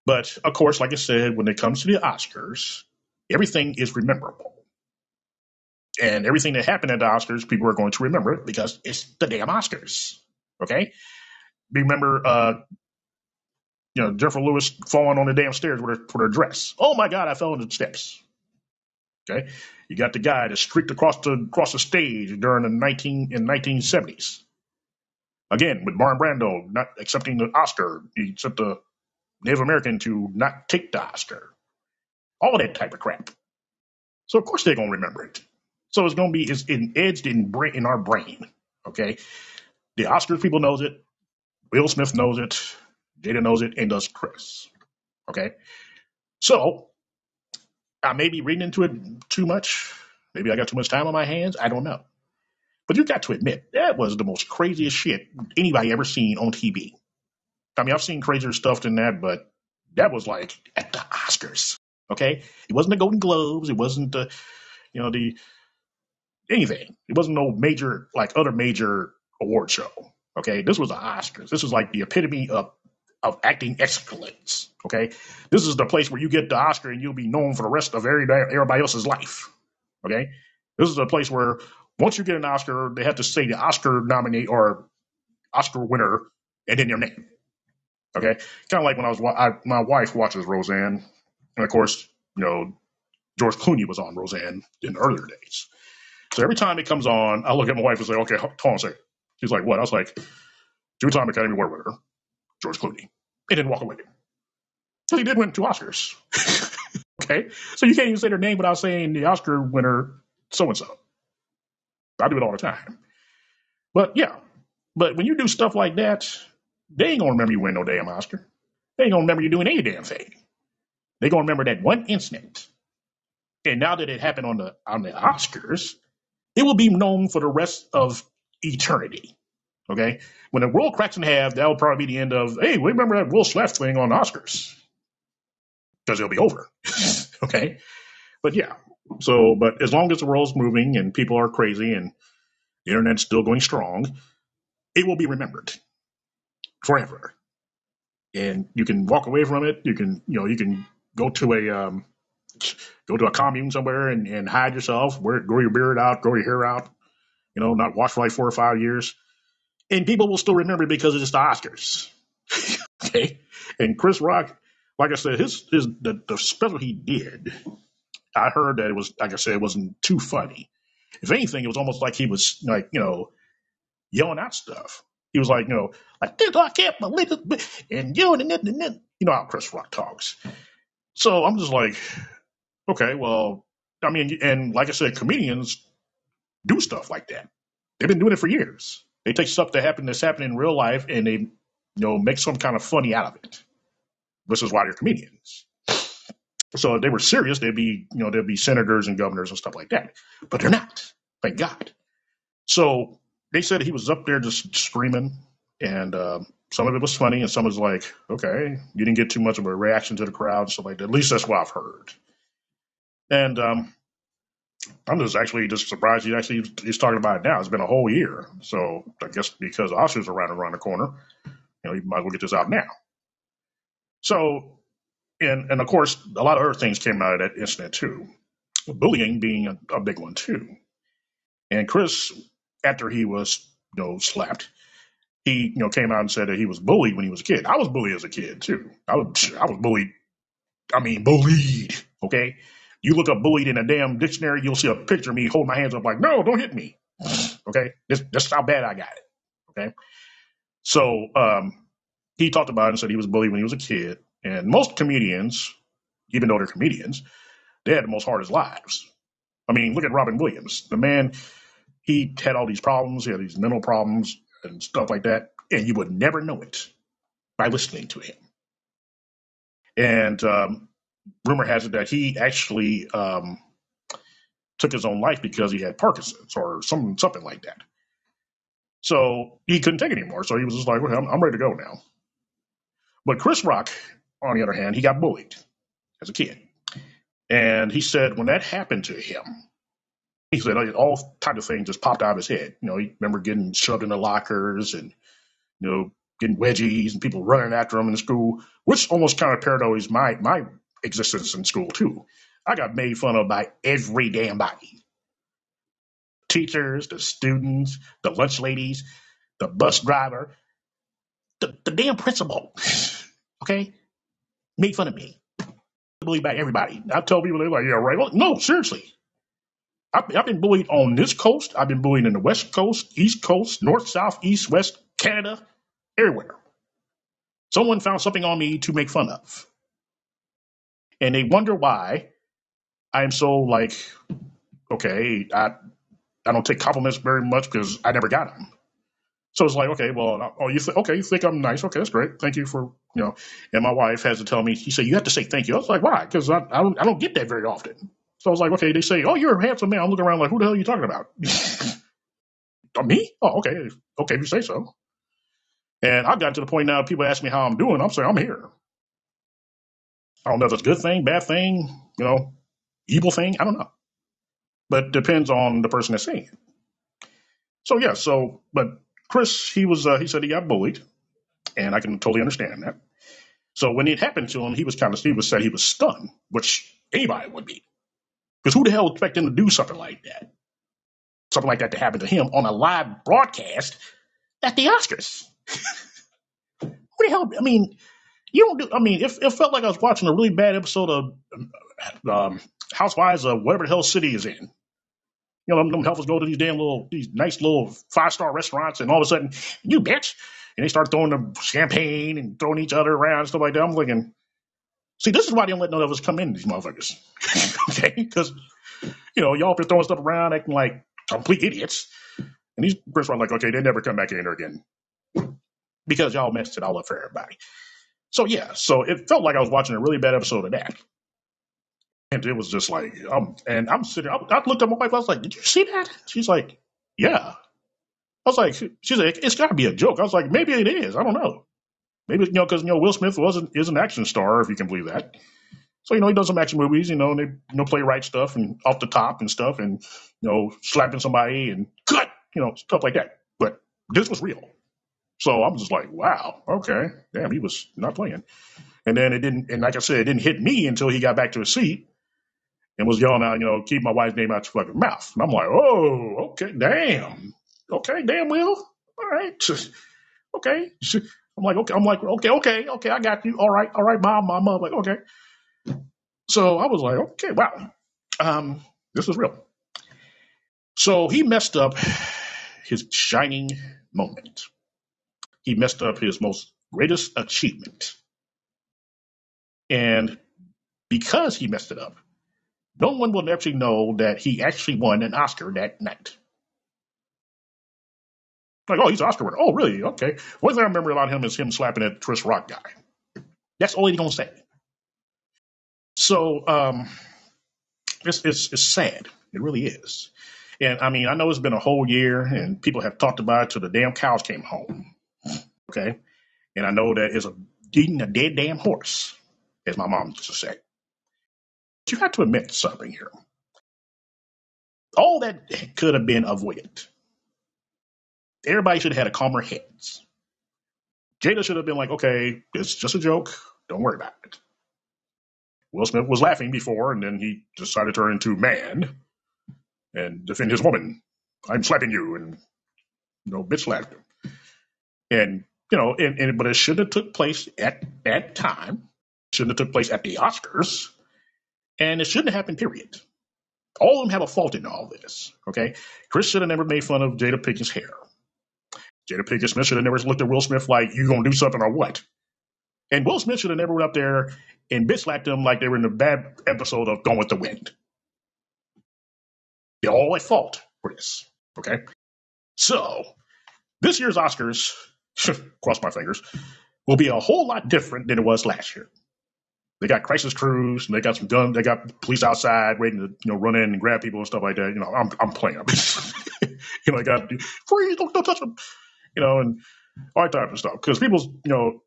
But of course, like I said, when it comes to the Oscars, everything is rememberable. And everything that happened at the Oscars, people are going to remember it because it's the damn Oscars. Okay? Remember, uh, you know, Jennifer Lewis falling on the damn stairs with her, with her dress. Oh my God, I fell into the steps. Okay? You got the guy that streaked across the across the stage during the 19 in 1970s. Again, with Marlon Brando not accepting the Oscar, he sent the Native American to not take the Oscar. All that type of crap. So of course they're gonna remember it. So it's gonna be it's in, edged in in our brain. Okay, the Oscars people knows it. Will Smith knows it. Jada knows it, and does Chris. Okay, so I may be reading into it too much. Maybe I got too much time on my hands. I don't know. But you got to admit that was the most craziest shit anybody ever seen on TV. I mean, I've seen crazier stuff than that, but that was like at the Oscars. Okay, it wasn't the Golden Globes. It wasn't the, you know, the anything. It wasn't no major like other major award show. Okay, this was the Oscars. This was like the epitome of of acting excellence. Okay, this is the place where you get the Oscar and you'll be known for the rest of every, everybody else's life. Okay, this is a place where once you get an Oscar, they have to say the Oscar nominee or Oscar winner and then your name. Okay, kind of like when I was I, my wife watches Roseanne, and of course, you know George Clooney was on Roseanne in earlier days. So every time it comes on, I look at my wife and say, "Okay, hold on a second. She's like, "What?" I was like, two-time Academy Award winner George Clooney, He didn't walk away. So he did win two Oscars. okay, so you can't even say their name without saying the Oscar winner so and so. I do it all the time. But yeah, but when you do stuff like that, they ain't gonna remember you win no damn Oscar. They ain't gonna remember you doing any damn thing. They gonna remember that one incident. And now that it happened on the on the Oscars, it will be known for the rest of eternity. Okay, when the world cracks in half, that'll probably be the end of. Hey, we remember that Will Smith thing on Oscars? Because it'll be over. okay, but yeah. So, but as long as the world's moving and people are crazy and the internet's still going strong, it will be remembered forever. And you can walk away from it. You can, you know, you can go to a um, go to a commune somewhere and, and hide yourself, wear, grow your beard out, grow your hair out, you know, not wash for like four or five years. And people will still remember because it's the Oscars. okay. And Chris Rock, like I said, his, his the, the special he did, I heard that it was, like I said, it wasn't too funny. If anything, it was almost like he was like, you know, yelling out stuff. He was like, you know, like this, I can't believe it, and you and, then, and, then, you know how Chris Rock talks. So I'm just like, okay, well, I mean, and like I said, comedians do stuff like that. They've been doing it for years. They take stuff that happened that's happening in real life and they, you know, make some kind of funny out of it. This is why they're comedians. So if they were serious, they'd be, you know, they'd be senators and governors and stuff like that. But they're not. Thank God. So they said he was up there just screaming, and uh, some of it was funny, and some was like, okay, you didn't get too much of a reaction to the crowd so like. At least that's what I've heard. And um, I'm just actually just surprised he actually he's talking about it now. It's been a whole year, so I guess because Oscars are right around the corner, you know, you might as well get this out now. So, and and of course, a lot of other things came out of that incident too. Bullying being a, a big one too. And Chris, after he was you know slapped, he you know came out and said that he was bullied when he was a kid. I was bullied as a kid too. I was I was bullied. I mean bullied. Okay. You look up bullied in a damn dictionary, you'll see a picture of me holding my hands up like, no, don't hit me. Okay. This, that's how bad I got it. Okay. So um, he talked about it and said he was bullied when he was a kid. And most comedians, even though they're comedians, they had the most hardest lives. I mean, look at Robin Williams. The man, he had all these problems, he had these mental problems and stuff like that, and you would never know it by listening to him. And um, rumor has it that he actually um, took his own life because he had Parkinson's or some something like that. So he couldn't take it anymore. So he was just like, well, I'm, I'm ready to go now. But Chris Rock, on the other hand, he got bullied as a kid. And he said when that happened to him, he said all types of things just popped out of his head. You know, he remember getting shoved in the lockers and, you know, getting wedgies and people running after him in the school, which almost kind of parallels my my existence in school too. I got made fun of by every damn body. Teachers, the students, the lunch ladies, the bus driver, the, the damn principal. okay? Made fun of me. Bullied by everybody. I tell people they're like, yeah, right. Well, no, seriously. I've, I've been bullied on this coast. I've been bullied in the west coast, east coast, north, south, east, west, Canada, everywhere. Someone found something on me to make fun of and they wonder why I'm so like, okay, I I don't take compliments very much because I never got them. So it's like, okay, well, uh, oh, you th- okay, you think I'm nice? Okay, that's great. Thank you for you know. And my wife has to tell me. She said you have to say thank you. I was like, why? Because I, I don't I don't get that very often. So I was like, okay. They say, oh, you're a handsome man. I'm looking around like, who the hell are you talking about? me? Oh, okay, okay, if you say so. And I've gotten to the point now. People ask me how I'm doing. I'm saying I'm here. I don't know if it's a good thing, bad thing, you know, evil thing. I don't know. But depends on the person that's saying it. So yeah, so but Chris, he was uh, he said he got bullied, and I can totally understand that. So when it happened to him, he was kind of he was said he was stunned, which anybody would be, because who the hell expect him to do something like that? Something like that to happen to him on a live broadcast at the Oscars. Who the hell? I mean, you don't do. I mean, it, it felt like I was watching a really bad episode of um, Housewives of whatever the hell city is in. You know, them, helpers go to these damn little, these nice little five star restaurants, and all of a sudden, you bitch, and they start throwing the champagne and throwing each other around and stuff like that. I'm thinking, see, this is why they don't let none of us come in, these motherfuckers. okay, because you know, y'all been throwing stuff around, acting like complete idiots, and these restaurants are like, okay, they never come back in here again because y'all messed it all up for everybody. So yeah, so it felt like I was watching a really bad episode of that. And it was just like, um, and I'm sitting, I, I looked at my wife, I was like, did you see that? She's like, yeah. I was like, she's like, it's got to be a joke. I was like, maybe it is. I don't know. Maybe, you know, because, you know, Will Smith wasn't, is an action star, if you can believe that. So, you know, he does some action movies, you know, and they, you know, play right stuff and off the top and stuff and, you know, slapping somebody and cut, you know, stuff like that. But this was real. So I'm just like, wow, okay, damn, he was not playing. And then it didn't, and like I said, it didn't hit me until he got back to his seat and was yelling out, you know, keep my wife's name out your fucking mouth. And I'm like, oh, okay, damn, okay, damn, Will, all right, okay. I'm like, okay, I'm like, okay, okay, okay, I got you. All right, all right, mom, mom, mom. Like, okay. So I was like, okay, wow, um, this is real. So he messed up his shining moment he messed up his most greatest achievement. And because he messed it up, no one will actually know that he actually won an Oscar that night. Like, oh, he's an Oscar winner. Oh, really? Okay. One thing I remember about him is him slapping that Chris Rock guy. That's all he's gonna say. So um, it's, it's it's sad. It really is. And I mean, I know it's been a whole year, and people have talked about it till the damn cows came home. Okay. And I know that is a eating a dead damn horse, as my mom used to say. But you have to admit something here. All that could have been avoided. Everybody should have had a calmer heads. Jada should have been like, okay, it's just a joke. Don't worry about it. Will Smith was laughing before, and then he decided to turn into man and defend his woman. I'm slapping you, and no bitch slapped him. And you know, and, and but it shouldn't have took place at that time. Shouldn't have took place at the Oscars, and it shouldn't have happened. Period. All of them have a fault in all this. Okay, Chris should have never made fun of Jada Pinkett's hair. Jada Pinkett Smith should have never looked at Will Smith like, "You gonna do something or what?" And Will Smith should have never went up there and bitch slapped them like they were in the bad episode of Gone with the Wind. They're all at fault for this. Okay, so this year's Oscars cross my fingers, will be a whole lot different than it was last year. They got crisis crews, and they got some guns. They got police outside waiting to you know run in and grab people and stuff like that. You know, I'm I'm playing. you know, I got freeze, don't, don't touch them. You know, and all that type of stuff. Because people's you know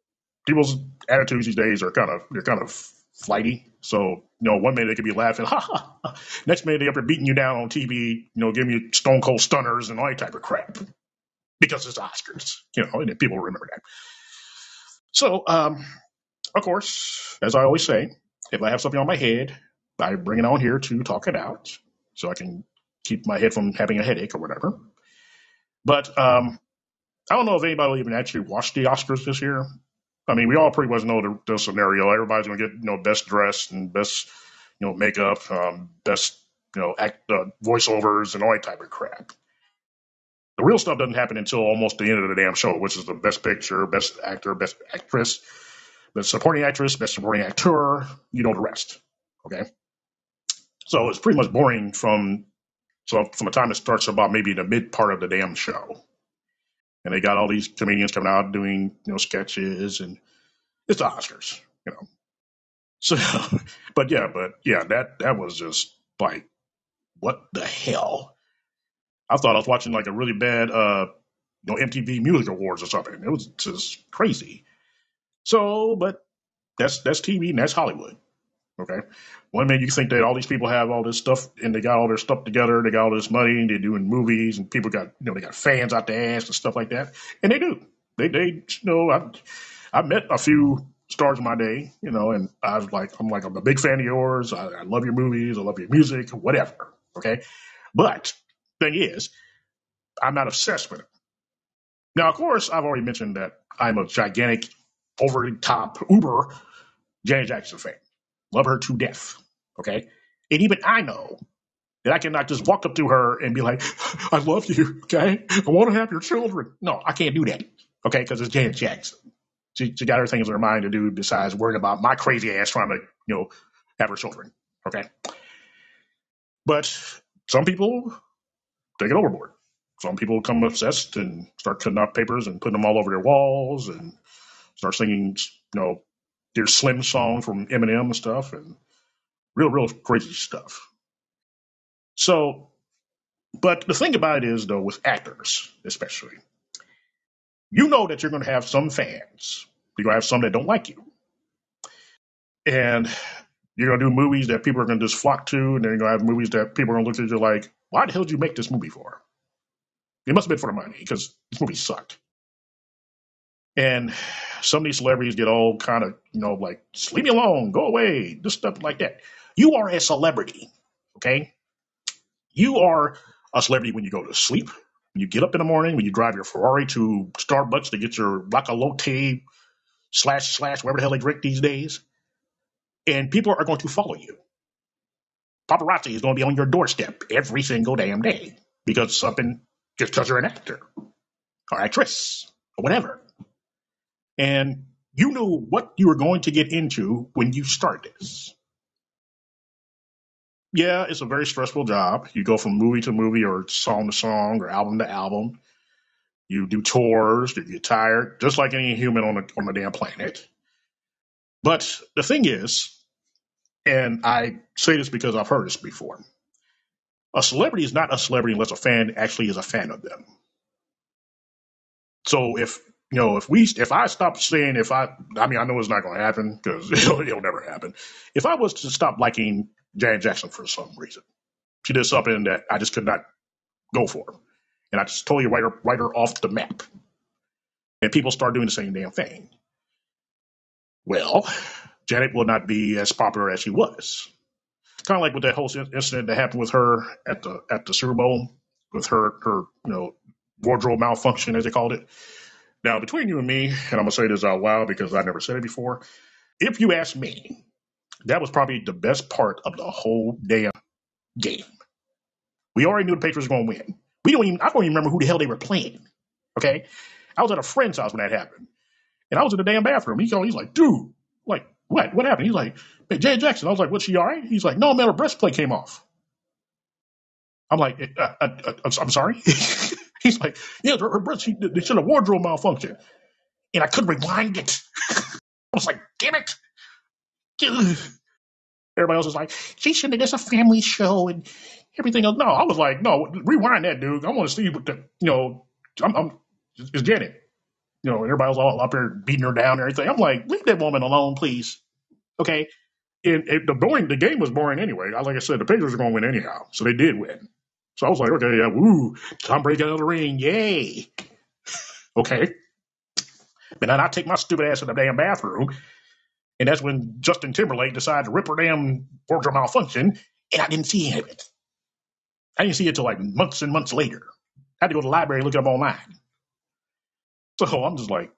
people's attitudes these days are kind of they're kind of flighty. So you know, one minute they could be laughing, ha ha. ha. Next minute they up there beating you down on TV. You know, giving you stone cold stunners and all that type of crap because it's Oscars, you know, and people remember that. So, um, of course, as I always say, if I have something on my head, I bring it on here to talk it out so I can keep my head from having a headache or whatever. But um, I don't know if anybody even actually watched the Oscars this year. I mean, we all pretty much know the, the scenario. Everybody's going to get, you know, best dressed and best, you know, makeup, um, best, you know, act, uh, voiceovers and all that type of crap. The real stuff doesn't happen until almost the end of the damn show, which is the best picture, best actor, best actress, best supporting actress, best supporting actor. You know the rest. Okay. So it's pretty much boring from so from the time it starts about maybe the mid part of the damn show. And they got all these comedians coming out doing, you know, sketches and it's the Oscars, you know. So but yeah, but yeah, that that was just like what the hell? I thought I was watching like a really bad, uh, you know, MTV Music Awards or something. It was just crazy. So, but that's that's TV and that's Hollywood. Okay. One minute you think that all these people have all this stuff and they got all their stuff together, they got all this money, and they're doing movies, and people got you know they got fans out the ass and stuff like that, and they do. They they you know I I met a few stars of my day, you know, and I was like, I'm like, I'm a big fan of yours. I, I love your movies. I love your music, whatever. Okay. But thing is, I'm not obsessed with it. Now, of course, I've already mentioned that I'm a gigantic, over the top, uber Janet Jackson fan. Love her to death. Okay. And even I know that I cannot just walk up to her and be like, I love you. Okay. I want to have your children. No, I can't do that. Okay. Because it's Janet Jackson. She, she got other things in her mind to do besides worrying about my crazy ass trying to, you know, have her children. Okay. But some people take it overboard. Some people become obsessed and start cutting out papers and putting them all over their walls and start singing, you know, their Slim song from Eminem and stuff and real, real crazy stuff. So, but the thing about it is, though, with actors especially, you know that you're going to have some fans. You're going to have some that don't like you. And you're going to do movies that people are going to just flock to. And then you're going to have movies that people are going to look at you like, why the hell did you make this movie for? It must have been for the money because this movie sucked. And some of these celebrities get all kind of, you know, like, leave me alone, go away, just stuff like that. You are a celebrity, okay? You are a celebrity when you go to sleep, when you get up in the morning, when you drive your Ferrari to Starbucks to get your Latte slash slash whatever the hell they drink these days, and people are going to follow you. Paparazzi is going to be on your doorstep every single damn day because something just because you're an actor or actress or whatever. And you knew what you were going to get into when you start this. Yeah, it's a very stressful job. You go from movie to movie or song to song or album to album. You do tours, you get tired, just like any human on the on the damn planet. But the thing is, and I say this because I've heard this before, a celebrity is not a celebrity unless a fan actually is a fan of them. So if you know, if we, if I stop saying, if I, I mean, I know it's not going to happen because it'll, it'll never happen. If I was to stop liking Janet Jackson for some reason, she did something that I just could not go for, and I just totally write her, write her off the map, and people start doing the same damn thing. Well, Janet will not be as popular as she was. Kind of like with that whole incident that happened with her at the at the Super Bowl with her her you know wardrobe malfunction as they called it. Now between you and me, and I'm gonna say this out loud because I never said it before. If you ask me, that was probably the best part of the whole damn game. We already knew the Patriots were gonna win. We don't even I don't even remember who the hell they were playing. Okay, I was at a friend's house when that happened, and I was in the damn bathroom. He's he's like, dude, what? What happened? He's like, hey, Jay Jackson. I was like, what's she all right? He's like, no, man, her breastplate came off. I'm like, uh, uh, uh, I'm, sorry. He's like, yeah, her, breast, she, they should have wardrobe malfunction. And I couldn't rewind it. I was like, damn it. Everybody else was like, she shouldn't have, it's a family show and everything else. No, I was like, no, rewind that, dude. I want to see what the, you know, I'm, I'm it's Janet. You know, everybody was all up there beating her down and everything. I'm like, leave that woman alone, please. Okay. And, and the boring, the game was boring anyway. I, Like I said, the Patriots are going to win anyhow, so they did win. So I was like, okay, yeah, woo, Tom Brady got another ring, yay. Okay. But then I take my stupid ass in the damn bathroom, and that's when Justin Timberlake decided to rip her damn wardrobe malfunction, and I didn't see any of it. I didn't see it till like months and months later. I had to go to the library and look it up online. So I'm just like,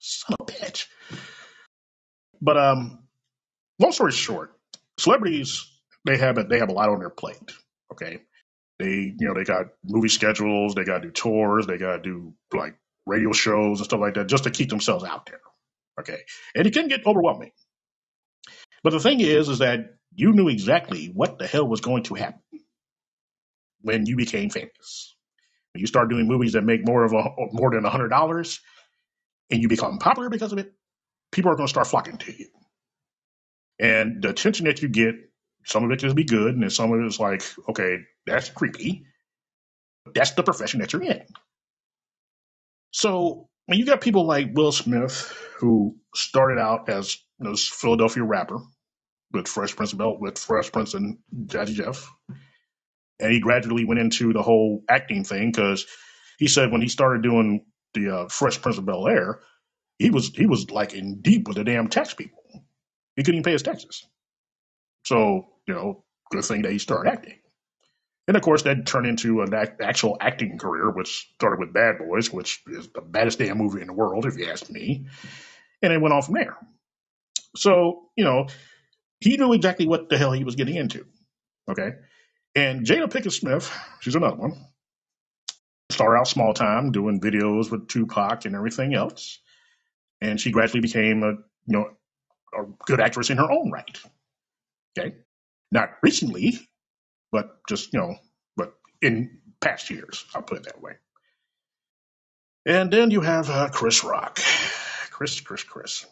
son of a bitch. But um, long story short, celebrities they have it. They have a lot on their plate. Okay, they you know they got movie schedules, they got to do tours, they got to do like radio shows and stuff like that just to keep themselves out there. Okay, and it can get overwhelming. But the thing is, is that you knew exactly what the hell was going to happen when you became famous. When you start doing movies that make more of a more than a hundred dollars, and you become popular because of it, people are going to start flocking to you. And the attention that you get, some of it can be good, and then some of it is like, okay, that's creepy. That's the profession that you're in. So when you got people like Will Smith, who started out as you know, Philadelphia rapper with Fresh Prince of Bel with Fresh Prince and Jazzy Jeff, and he gradually went into the whole acting thing because he said when he started doing the uh, Fresh Prince of Bel Air, he was he was like in deep with the damn tax people. He couldn't pay his taxes. So you know, good thing that he started acting. And of course, that turned into an act, actual acting career, which started with Bad Boys, which is the baddest damn movie in the world, if you ask me. And it went on from there. So you know, he knew exactly what the hell he was getting into. Okay. And Jada Pinkett Smith, she's another one. Started out small time doing videos with Tupac and everything else. And she gradually became a you know a good actress in her own right. Okay. Not recently, but just, you know, but in past years, I'll put it that way. And then you have uh, Chris Rock. Chris, Chris, Chris.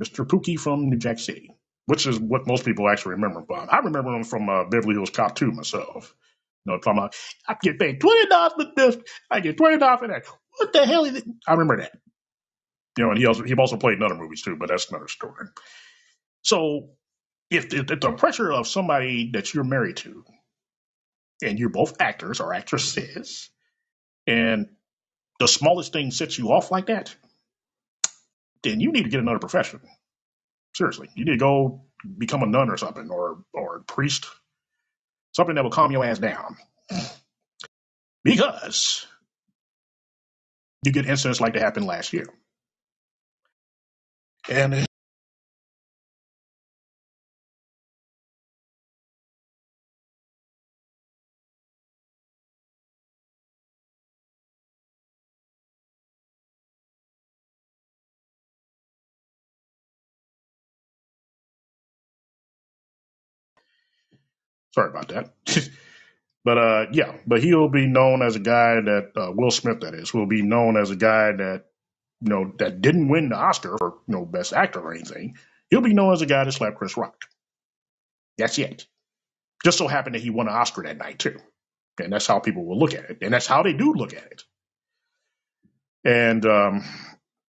Mr. Pookie from New Jack City, which is what most people actually remember from. I remember him from uh, Beverly Hills Cop 2 myself. You know, talking about, I get paid $20 for this, I get $20 for that. What the hell is it? I remember that. You know, and he also he also played in other movies too, but that's another story. So if, if, if the pressure of somebody that you're married to and you're both actors or actresses, and the smallest thing sets you off like that, then you need to get another profession. Seriously, you need to go become a nun or something, or or a priest, something that will calm your ass down, because you get incidents like that happened last year. And sorry about that. but uh, yeah, but he'll be known as a guy that uh, Will Smith, that is, will be known as a guy that you know, that didn't win the Oscar for, you know, best actor or anything, he'll be known as a guy that slapped Chris Rock. That's it. Just so happened that he won an Oscar that night too. And that's how people will look at it. And that's how they do look at it. And, um,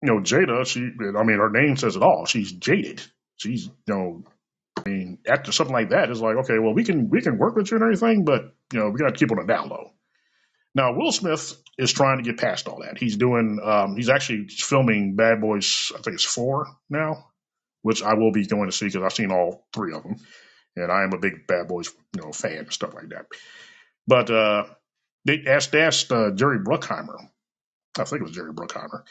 you know, Jada, she, I mean, her name says it all. She's jaded. She's, you know, I mean, after something like that, it's like, okay, well, we can, we can work with you and everything, but, you know, we got to keep on the down low. Now, Will Smith is trying to get past all that. He's doing, um, he's actually filming Bad Boys, I think it's four now, which I will be going to see because I've seen all three of them. And I am a big Bad Boys, you know, fan and stuff like that. But, uh, they asked, asked uh, Jerry Bruckheimer, I think it was Jerry Bruckheimer,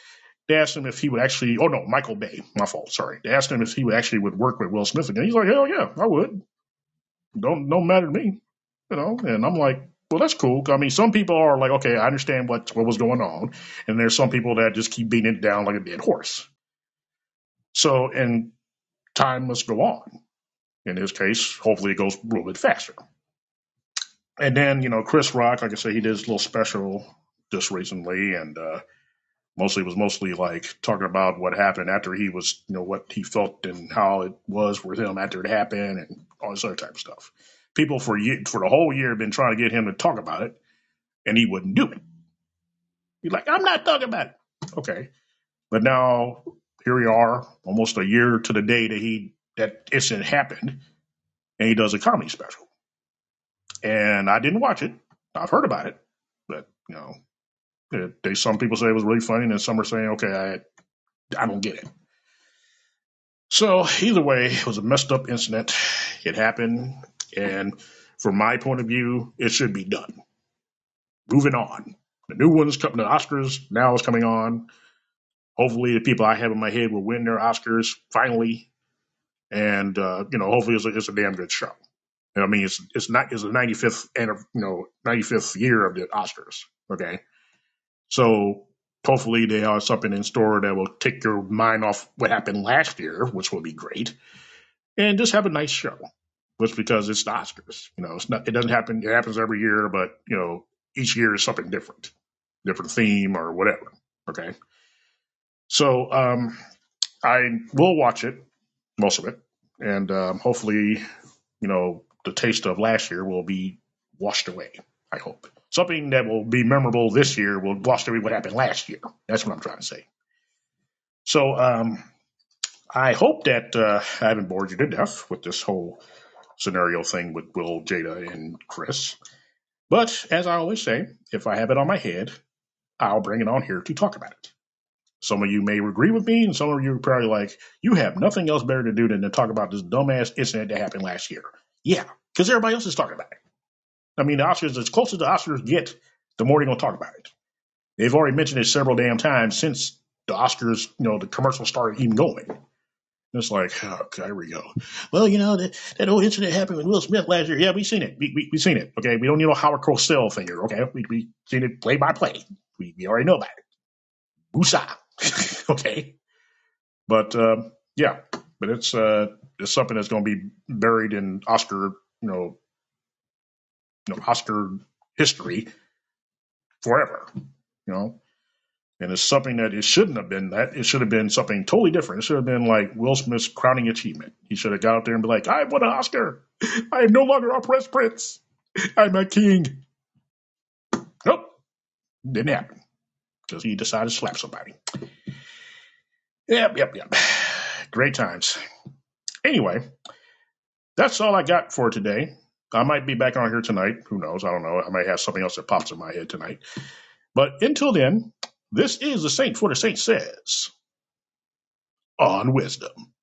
they asked him if he would actually, oh no, Michael Bay, my fault, sorry. They asked him if he would actually would work with Will Smith again. He's like, hell yeah, I would. Don't, don't matter to me, you know. And I'm like, well, that's cool. I mean, some people are like, okay, I understand what what was going on, and there's some people that just keep beating it down like a dead horse. So, and time must go on. In this case, hopefully it goes a little bit faster. And then, you know, Chris Rock, like I said, he did his little special just recently, and uh, mostly was mostly like talking about what happened after he was, you know, what he felt and how it was with him after it happened, and all this other type of stuff. People for for the whole year have been trying to get him to talk about it, and he wouldn't do it. He's like, I'm not talking about it. Okay, but now here we are, almost a year to the day that he that incident happened, and he does a comedy special. And I didn't watch it. I've heard about it, but you know, it, they some people say it was really funny, and some are saying, okay, I I don't get it. So either way, it was a messed up incident. It happened, and from my point of view, it should be done. Moving on. The new one's coming. The Oscars now is coming on. Hopefully, the people I have in my head will win their Oscars finally, and uh, you know, hopefully, it's a, it's a damn good show. I mean, it's it's not it's the 95th and you know 95th year of the Oscars. Okay, so hopefully they have something in store that will take your mind off what happened last year, which will be great, and just have a nice show. Just because it's the Oscars, you know, it's not it doesn't happen. It happens every year, but you know, each year is something different, different theme or whatever. Okay, so um, I will watch it, most of it, and um, hopefully, you know, the taste of last year will be washed away. I hope something that will be memorable this year will wash away what happened last year. That's what I'm trying to say. So um, I hope that uh, I haven't bored you to death with this whole scenario thing with Will, Jada, and Chris. But as I always say, if I have it on my head, I'll bring it on here to talk about it. Some of you may agree with me, and some of you are probably like, you have nothing else better to do than to talk about this dumbass incident that happened last year. Yeah, because everybody else is talking about it. I mean, the Oscars, as close as the Oscars get, the more they're going to talk about it. They've already mentioned it several damn times since the Oscars, you know, the commercial started even going. It's like, oh, here we go. Well, you know, that, that whole incident happened with Will Smith last year. Yeah, we seen it. We, we, we seen it. Okay. We don't need no Howard Cosell thing here. Okay. We, we seen it play by play. We, we already know about it. Woosah. okay. But, uh, yeah, but it's, uh, it's something that's going to be buried in Oscar, you know, you know, Oscar history forever, you know, and it's something that it shouldn't have been that. It should have been something totally different. It should have been like Will Smith's crowning achievement. He should have got out there and be like, I won an Oscar. I am no longer a Fresh Prince. I'm a king. Nope. Didn't happen. Because he decided to slap somebody. Yep, yep, yep. Great times. Anyway, that's all I got for today. I might be back on here tonight. Who knows? I don't know. I might have something else that pops in my head tonight. But until then, this is the Saint for the Saint says on wisdom.